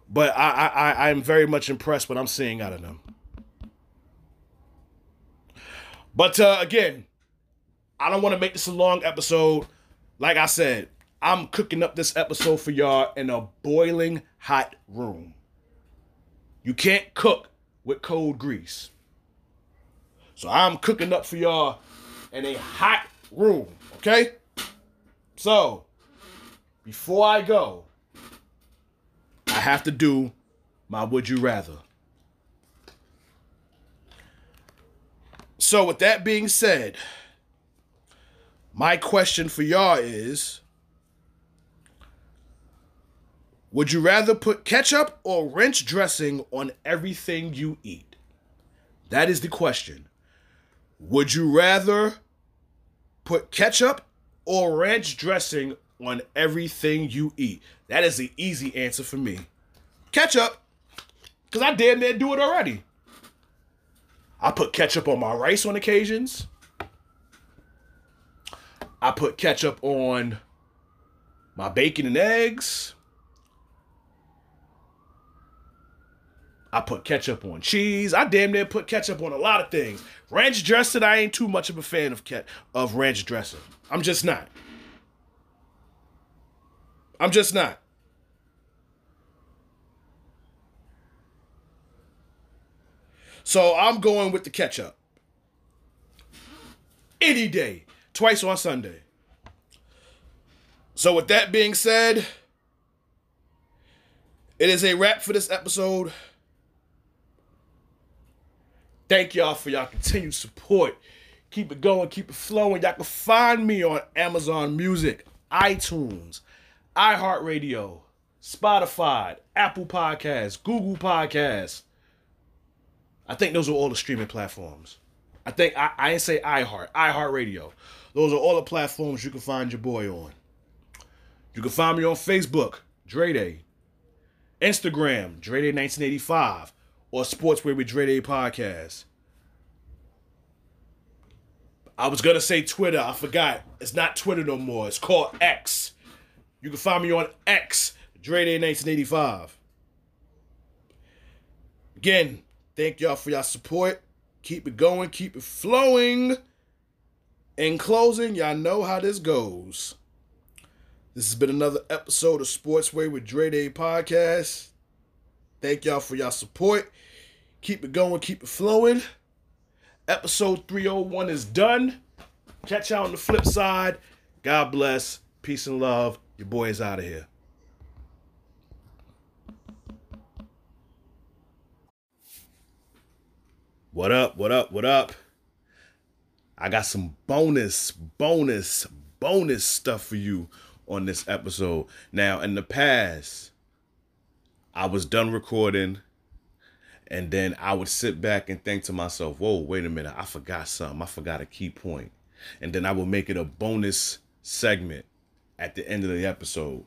but I I I'm very much impressed what I'm seeing out of them. But uh, again, I don't want to make this a long episode. Like I said, I'm cooking up this episode for y'all in a boiling hot room. You can't cook with cold grease. So I'm cooking up for y'all in a hot room, okay? So, before I go, I have to do my would you rather. So, with that being said, my question for y'all is Would you rather put ketchup or ranch dressing on everything you eat? That is the question. Would you rather put ketchup or ranch dressing on everything you eat? That is the easy answer for me. Ketchup. Because I damn near do it already. I put ketchup on my rice on occasions. I put ketchup on my bacon and eggs. I put ketchup on cheese. I damn near put ketchup on a lot of things. Ranch dressing, I ain't too much of a fan of ket- of ranch dressing. I'm just not. I'm just not. So I'm going with the ketchup. Any day twice on Sunday. So, with that being said, it is a wrap for this episode. Thank y'all for y'all continued support. Keep it going, keep it flowing. Y'all can find me on Amazon Music, iTunes, iHeartRadio, Spotify, Apple Podcasts, Google Podcasts. I think those are all the streaming platforms. I think I, I didn't say iHeart, iHeartRadio. Those are all the platforms you can find your boy on. You can find me on Facebook, Dray Day, Instagram, Dray Day 1985, or Sportsway with Dray Day Podcast. I was gonna say Twitter, I forgot. It's not Twitter no more. It's called X. You can find me on X, Dray Day 1985. Again, thank y'all for your support. Keep it going, keep it flowing. In closing, y'all know how this goes. This has been another episode of Sportsway with Dray Day Podcast. Thank y'all for y'all support. Keep it going, keep it flowing. Episode 301 is done. Catch y'all on the flip side. God bless. Peace and love. Your boy is out of here. What up? What up? What up? I got some bonus, bonus, bonus stuff for you on this episode. Now, in the past, I was done recording, and then I would sit back and think to myself, whoa, wait a minute, I forgot something. I forgot a key point. And then I would make it a bonus segment at the end of the episode.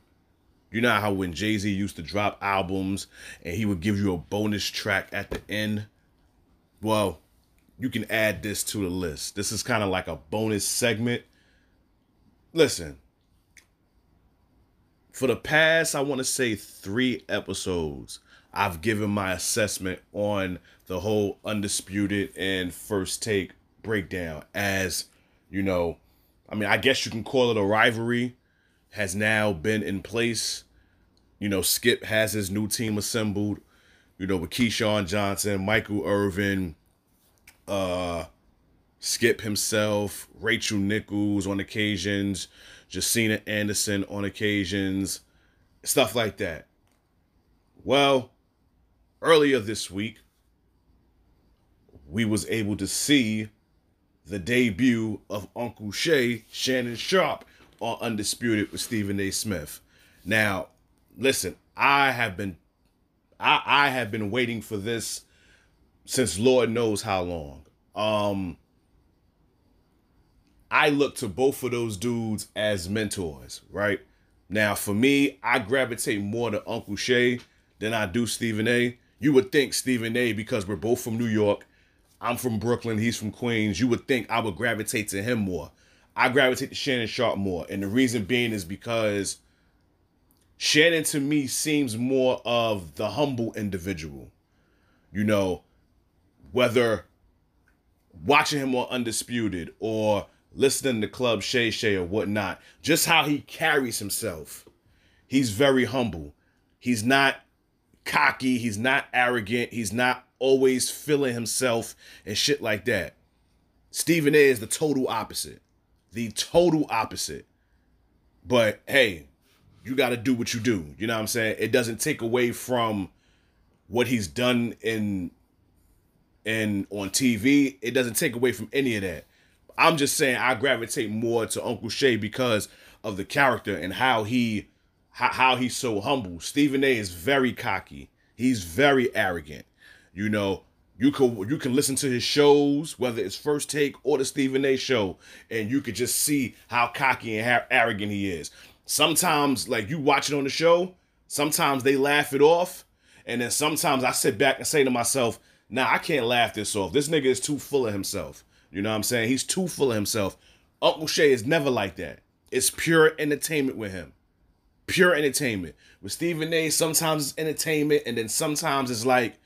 You know how when Jay Z used to drop albums and he would give you a bonus track at the end? Well, you can add this to the list. This is kind of like a bonus segment. Listen, for the past, I want to say three episodes, I've given my assessment on the whole undisputed and first take breakdown. As you know, I mean, I guess you can call it a rivalry, has now been in place. You know, Skip has his new team assembled, you know, with Keyshawn Johnson, Michael Irvin, uh, Skip himself, Rachel Nichols on occasions, Josina Anderson on occasions, stuff like that. Well, earlier this week, we was able to see the debut of Uncle Shay, Shannon Sharpe, on Undisputed with Stephen A. Smith. Now, listen, I have been I, I have been waiting for this since Lord knows how long. Um, I look to both of those dudes as mentors, right? Now, for me, I gravitate more to Uncle Shay than I do Stephen A. You would think Stephen A. because we're both from New York. I'm from Brooklyn. He's from Queens. You would think I would gravitate to him more. I gravitate to Shannon Sharpe more, and the reason being is because Shannon to me seems more of the humble individual. You know, whether watching him on Undisputed or listening to Club Shay Shay or whatnot, just how he carries himself. He's very humble. He's not cocky. He's not arrogant. He's not always feeling himself and shit like that. Stephen A is the total opposite. The total opposite. But hey, you got to do what you do. You know what I'm saying? It doesn't take away from what he's done in and on TV. It doesn't take away from any of that. I'm just saying I gravitate more to Uncle Shay because of the character and how he how, how he's so humble. Stephen A is very cocky. He's very arrogant. You know, you could you can listen to his shows, whether it's First Take or the Stephen A show, and you could just see how cocky and how arrogant he is. Sometimes, like you watch it on the show, sometimes they laugh it off, and then sometimes I sit back and say to myself, "Nah, I can't laugh this off. This nigga is too full of himself." You know what I'm saying? He's too full of himself. Uncle Shay is never like that. It's pure entertainment with him. Pure entertainment. With Stephen A, sometimes it's entertainment, and then sometimes it's like,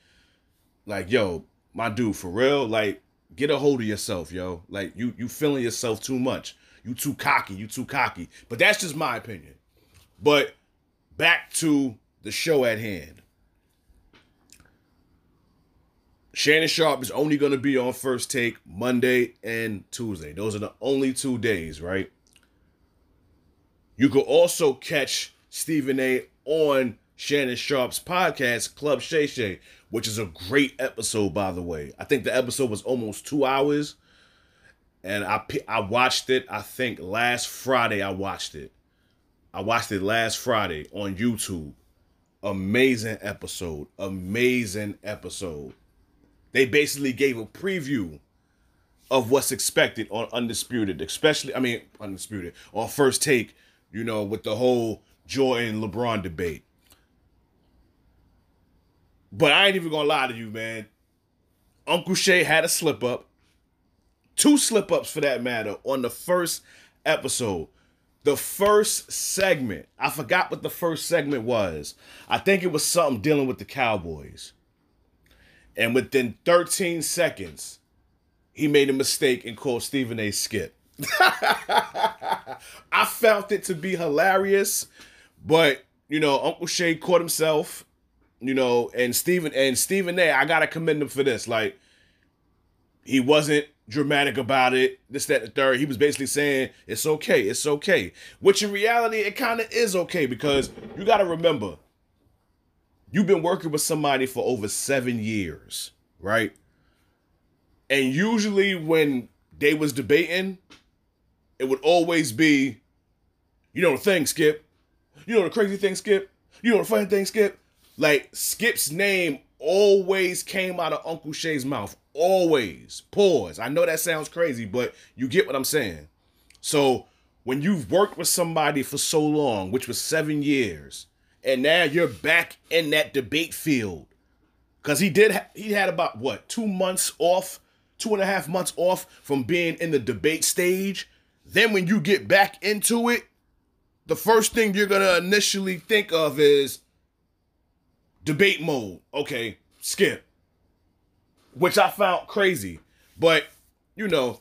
like, yo, my dude, for real, like, get a hold of yourself, yo. Like, you you feeling yourself too much. You too cocky. You too cocky. But that's just my opinion. But back to the show at hand. Shannon Sharpe is only going to be on first take Monday and Tuesday. Those are the only two days, right? You could also catch Stephen A on Shannon Sharpe's podcast, Club Shay Shay, which is a great episode, by the way. I think the episode was almost two hours, and I I watched it. I think last Friday I watched it. I watched it last Friday on YouTube. Amazing episode. Amazing episode they basically gave a preview of what's expected on Undisputed, especially, I mean, Undisputed, on first take, you know, with the whole Jordan LeBron debate. But I ain't even gonna lie to you, man. Uncle Shay had a slip up, two slip ups for that matter, on the first episode. The first segment, I forgot what the first segment was. I think it was something dealing with the Cowboys. And within 13 seconds, he made a mistake and called Stephen A. Skip. I felt it to be hilarious, but you know, Uncle Shay caught himself, you know, and Stephen and Stephen A. I gotta commend him for this. Like, he wasn't dramatic about it. This, that, the third. He was basically saying it's okay, it's okay. Which in reality, it kind of is okay because you gotta remember you've been working with somebody for over seven years, right? And usually when they was debating, it would always be, you know the thing, Skip. You know the crazy thing, Skip. You know the funny thing, Skip. Like Skip's name always came out of Uncle Shay's mouth. Always. Pause. I know that sounds crazy, but you get what I'm saying. So when you've worked with somebody for so long, which was seven years, and now you're back in that debate field because he did ha- he had about what two months off two and a half months off from being in the debate stage then when you get back into it the first thing you're gonna initially think of is debate mode okay skip which i found crazy but you know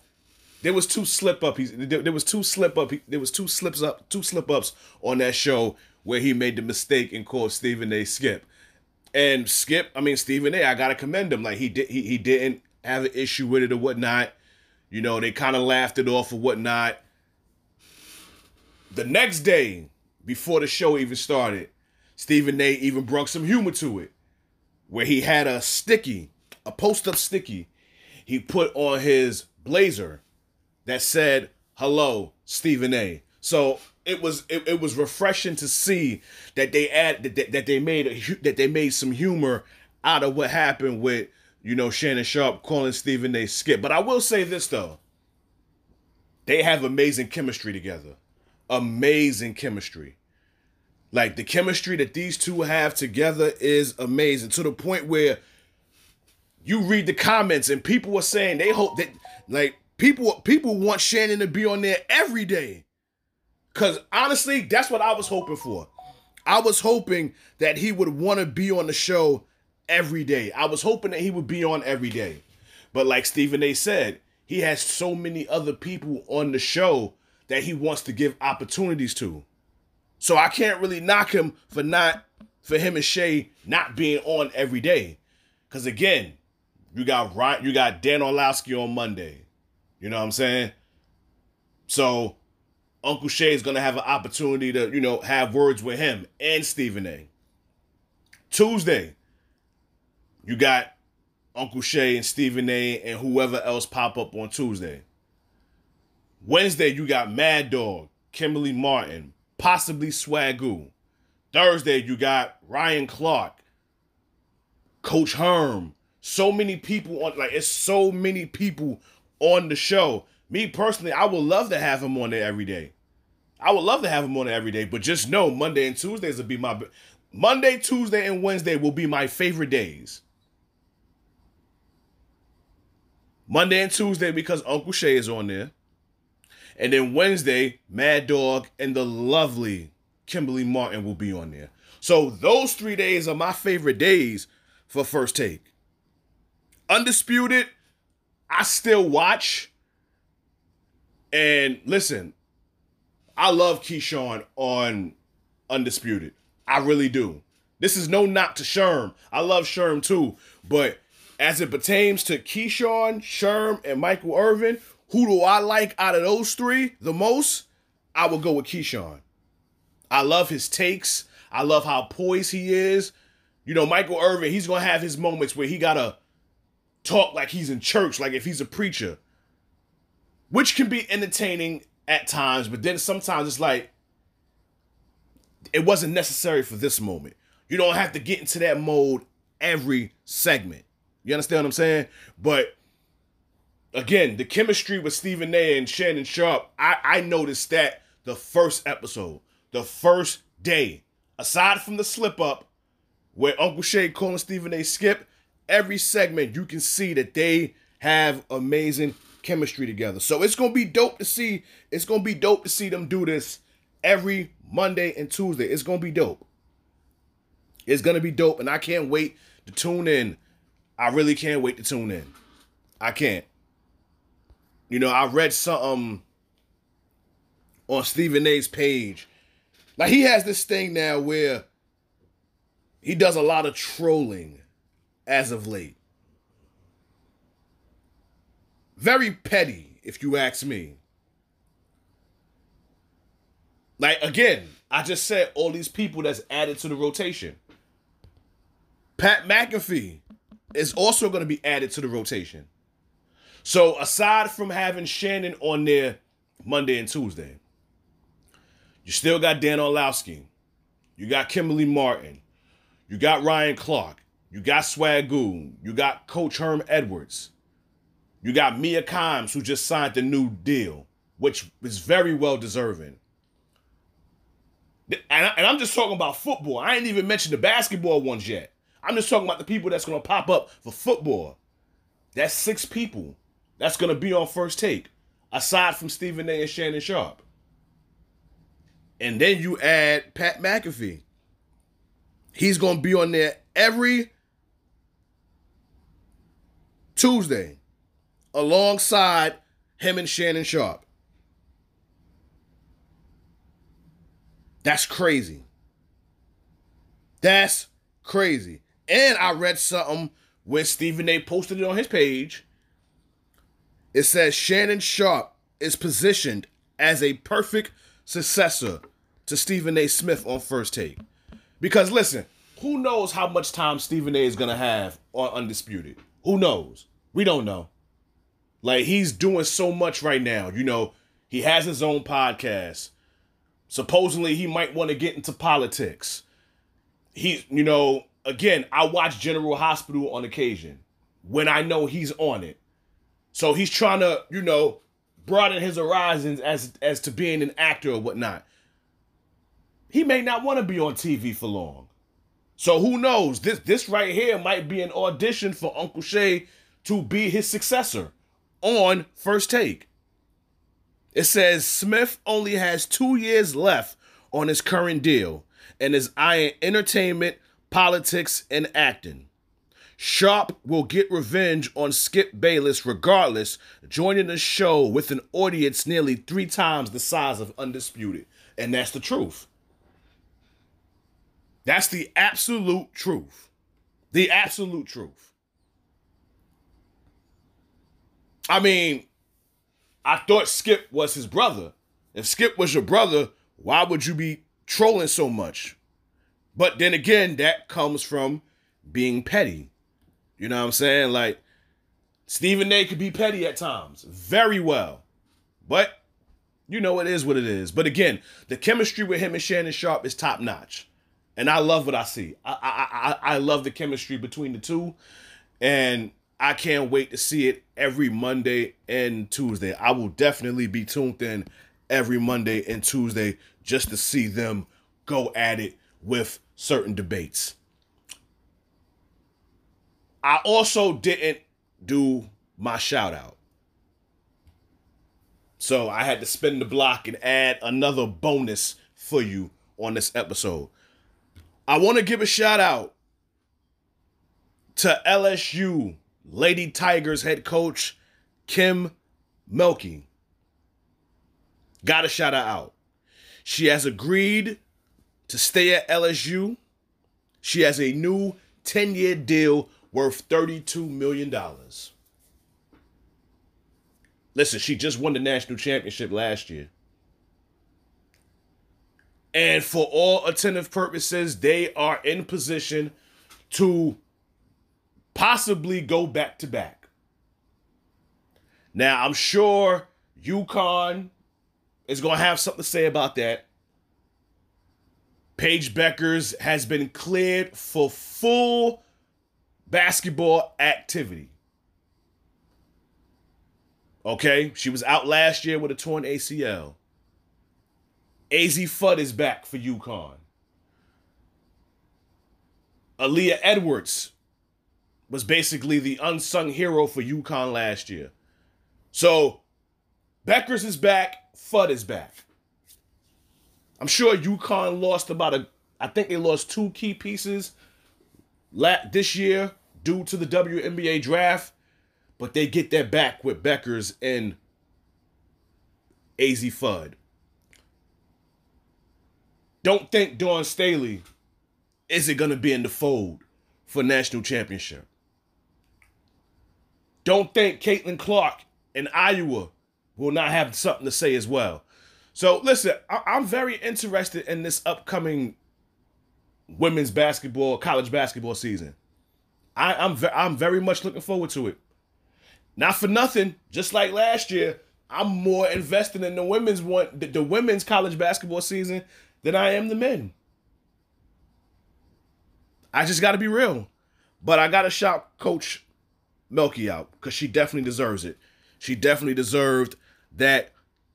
there was two slip up. there, was two slip up. there was two slips up, two slip ups on that show where he made the mistake and called Stephen A. Skip. And Skip, I mean Stephen A. I gotta commend him. Like he did, he, he didn't have an issue with it or whatnot. You know, they kind of laughed it off or whatnot. The next day, before the show even started, Stephen A. even brought some humor to it, where he had a sticky, a post-up sticky, he put on his blazer that said, "Hello, Stephen A." So it was it, it was refreshing to see that they add that, that they made a, that they made some humor out of what happened with you know, Shannon Sharpe calling Stephen A. Skip. But I will say this though. They have amazing chemistry together. Amazing chemistry. Like the chemistry that these two have together is amazing to the point where you read the comments and people are saying they hope that like people people want Shannon to be on there every day. Cause honestly, that's what I was hoping for. I was hoping that he would want to be on the show every day. I was hoping that he would be on every day. But like Stephen A said, he has so many other people on the show that he wants to give opportunities to. So I can't really knock him for not for him and Shay not being on every day. Cause again, you got Ryan, you got Dan Orlovsky on Monday. You know what I'm saying? So Uncle Shay is gonna have an opportunity to, you know, have words with him and Stephen A. Tuesday, you got Uncle Shay and Stephen A. and whoever else pop up on Tuesday. Wednesday, you got Mad Dog, Kimberly Martin, possibly Swagu. Thursday, you got Ryan Clark, Coach Herm. So many people on, like, it's so many people on the show. Me personally, I would love to have him on there every day. I would love to have him on there every day, but just know Monday and Tuesdays will be my Monday, Tuesday, and Wednesday will be my favorite days. Monday and Tuesday because Uncle Shay is on there. And then Wednesday, Mad Dog and the lovely Kimberly Martin will be on there. So those three days are my favorite days for First Take. Undisputed, I still watch. And listen, I love Keyshawn on Undisputed. I really do. This is no knock to Sherm. I love Sherm too. But as it pertains to Keyshawn, Sherm, and Michael Irvin, who do I like out of those three the most? I would go with Keyshawn. I love his takes. I love how poised he is. You know, Michael Irvin, he's gonna have his moments where he gotta talk like he's in church, like if he's a preacher, which can be entertaining at times, but then sometimes it's like it wasn't necessary for this moment. You don't have to get into that mode every segment. You understand what I'm saying? But again, the chemistry with Stephen A and Shannon Sharpe, I, I noticed that the first episode, the first day, aside from the slip up where Uncle Shay calling Stephen A skip, every segment you can see that they have amazing chemistry together. So it's gonna be dope to see. It's gonna be dope to see them do this every Monday and Tuesday. It's gonna be dope. It's gonna be dope, and I can't wait to tune in. I really can't wait to tune in. I can't. You know, I read something on Stephen A's page. Like he has this thing now where he does a lot of trolling as of late. Very petty, if you ask me. Like again, I just said all these people that's added to the rotation. Pat McAfee is also going to be added to the rotation. So aside from having Shannon on there Monday and Tuesday, you still got Dan Orlovsky. You got Kimberly Martin. You got Ryan Clark. You got Swagu. You got Coach Herm Edwards. You got Mina Kimes, who just signed the new deal, which is very well deserving. And, I, am just talking about football. I ain't even mentioned the basketball ones yet. I'm just talking about the people that's going to pop up for football. That's six people that's going to be on first take, aside from Stephen A. and Shannon Sharpe. And then you add Pat McAfee. He's going to be on there every Tuesday alongside him and Shannon Sharpe. That's crazy. That's crazy. And I read something when Stephen A posted it on his page. It says Shannon Sharpe is positioned as a perfect successor to Stephen A. Smith on first take. Because listen, who knows how much time Stephen A. is gonna have on Undisputed? Who knows? We don't know. Like he's doing so much right now. You know, he has his own podcast. Supposedly he might want to get into politics. He, you know, again, I watch General Hospital on occasion. when I know he's on it. So he's trying to, you know, broaden his horizons as as to being an actor or whatnot. He may not want to be on TV for long. So who knows? This this right here might be an audition for Uncle Shay to be his successor on First Take. It says Smith only has two years left on his current deal and is eyeing entertainment, politics, and acting. Sharpe will get revenge on Skip Bayless regardless, joining the show with an audience nearly three times the size of Undisputed. And that's the truth. That's the absolute truth. The absolute truth. I mean, I thought Skip was his brother. If Skip was your brother, why would you be trolling so much? But then again, that comes from being petty. You know what I'm saying? Like, Stephen A could be petty at times, very well. But, you know, it is what it is. But again, the chemistry with him and Shannon Sharpe is top notch. And I love what I see. I, I, I, I love the chemistry between the two. And I can't wait to see it every Monday and Tuesday. I will definitely be tuned in every Monday and Tuesday just to see them go at it with certain debates. I also didn't do my shout out. So I had to spin the block and add another bonus for you on this episode. I want to give a shout out to LSU Lady Tigers head coach Kim Mulkey. Got to shout out. She has agreed to stay at LSU. She has a new 10 year deal worth $32 million. Listen, she just won the national championship last year. And for all attentive purposes, they are in position to possibly go back to back. Now, I'm sure UConn is going to have something to say about that. Paige Bueckers has been cleared for full basketball activity. Okay, she was out last year with a torn ACL. Azzi Fudd is back for UConn. Aaliyah Edwards was basically the unsung hero for UConn last year. So Bueckers is back, Fudd is back. I'm sure UConn lost about a I think they lost two key pieces this year due to the WNBA draft, but they get that back with Bueckers and Azzi Fudd. Don't think Dawn Staley isn't going to be in the fold for national championship. Don't think Caitlin Clark and Iowa will not have something to say as well. So listen, I- am very interested in this upcoming women's basketball, college basketball season. I, I'm ve- I'm very much looking forward to it. Not for nothing, just like last year, I'm more invested in the women's one, the, the women's college basketball season than I am the men. I just got to be real, but I got to shout Coach Mulkey out because she definitely deserves it. She definitely deserved that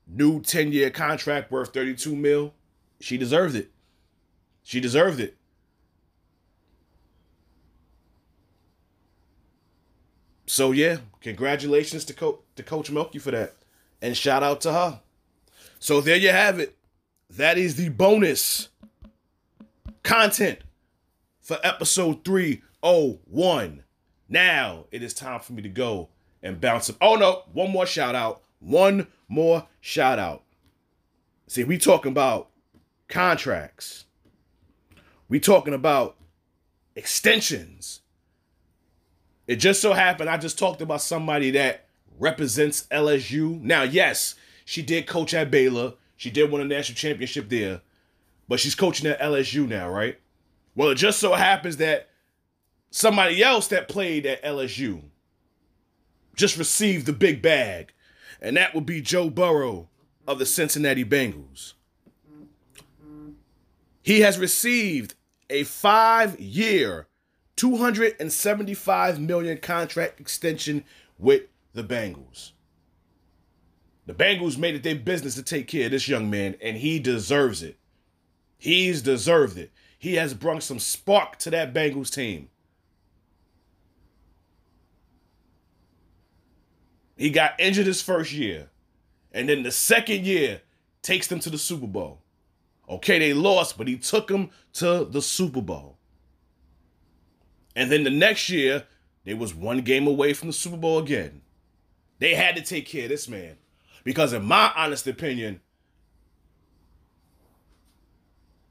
new 10 year contract worth 32 mil. She deserved it. She deserved it. So yeah, congratulations to, Co- to Coach Mulkey for that. And shout out to her. So there you have it. That is the bonus content for episode 301. Now it is time for me to go and bounce up. Oh no, one more shout out. One more shout out. See, we talking about contracts. We talking about extensions. It just so happened I just talked about somebody that represents LSU. Now, yes, she did coach at Baylor. She did win a national championship there. But she's coaching at LSU now, right? Well, it just so happens that somebody else that played at LSU just received the big bag, and that would be Joe Burrow of the Cincinnati Bengals. He has received a five year, 275 million contract extension with the Bengals. The Bengals made it their business to take care of this young man, and he deserves it. He's deserved it. He has brought some spark to that Bengals team. He got injured his first year. And then the second year takes them to the Super Bowl. Okay, they lost, but he took them to the Super Bowl. And then the next year, they was one game away from the Super Bowl again. They had to take care of this man. Because in my honest opinion,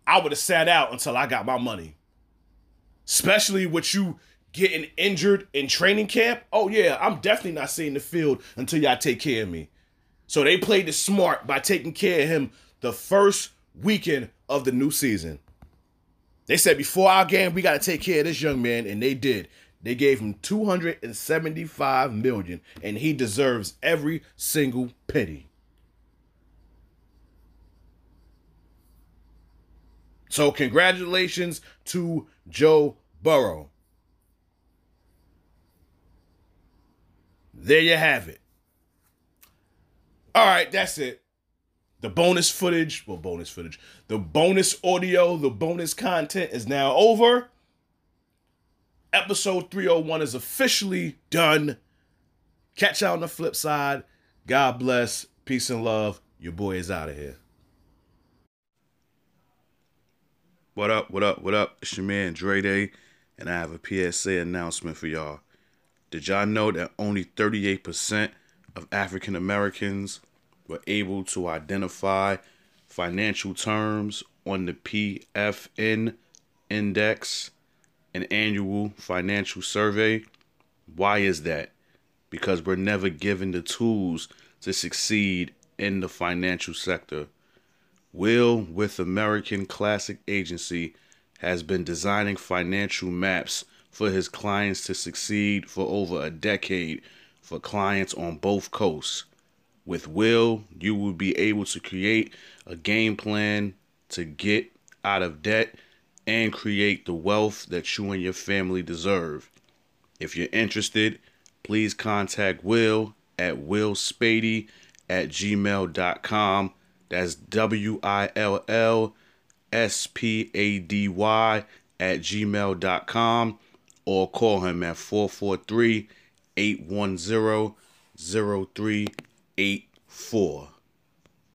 I would have sat out until I got my money. Especially with you getting injured in training camp. Oh yeah, I'm definitely not seeing the field until y'all take care of me. So they played it smart by taking care of him the first weekend of the new season. They said before our game, we got to take care of this young man, and they did. They gave him 275 million, and he deserves every single penny. So congratulations to Joe Burrow. There you have it. All right, that's it. The bonus footage, well, bonus footage, the bonus audio, the bonus content is now over. Episode 301 is officially done. Catch out on the flip side. God bless. Peace and love. Your boy is out of here. What up, what up, what up? It's your man Dray Day, and I have a PSA announcement for y'all. Did y'all know that only 38% of African Americans were able to identify financial terms on the P-Fin index, an annual financial survey? Why is that? Because we're never given the tools to succeed in the financial sector. Will with American Classic Agency has been designing financial maps for his clients to succeed for over a decade for clients on both coasts. With Will, you will be able to create a game plan to get out of debt and create the wealth that you and your family deserve. If you're interested, please contact Will at willspady at gmail.com. That's W I L L S P A D Y at gmail.com or call him at 443 810 0384.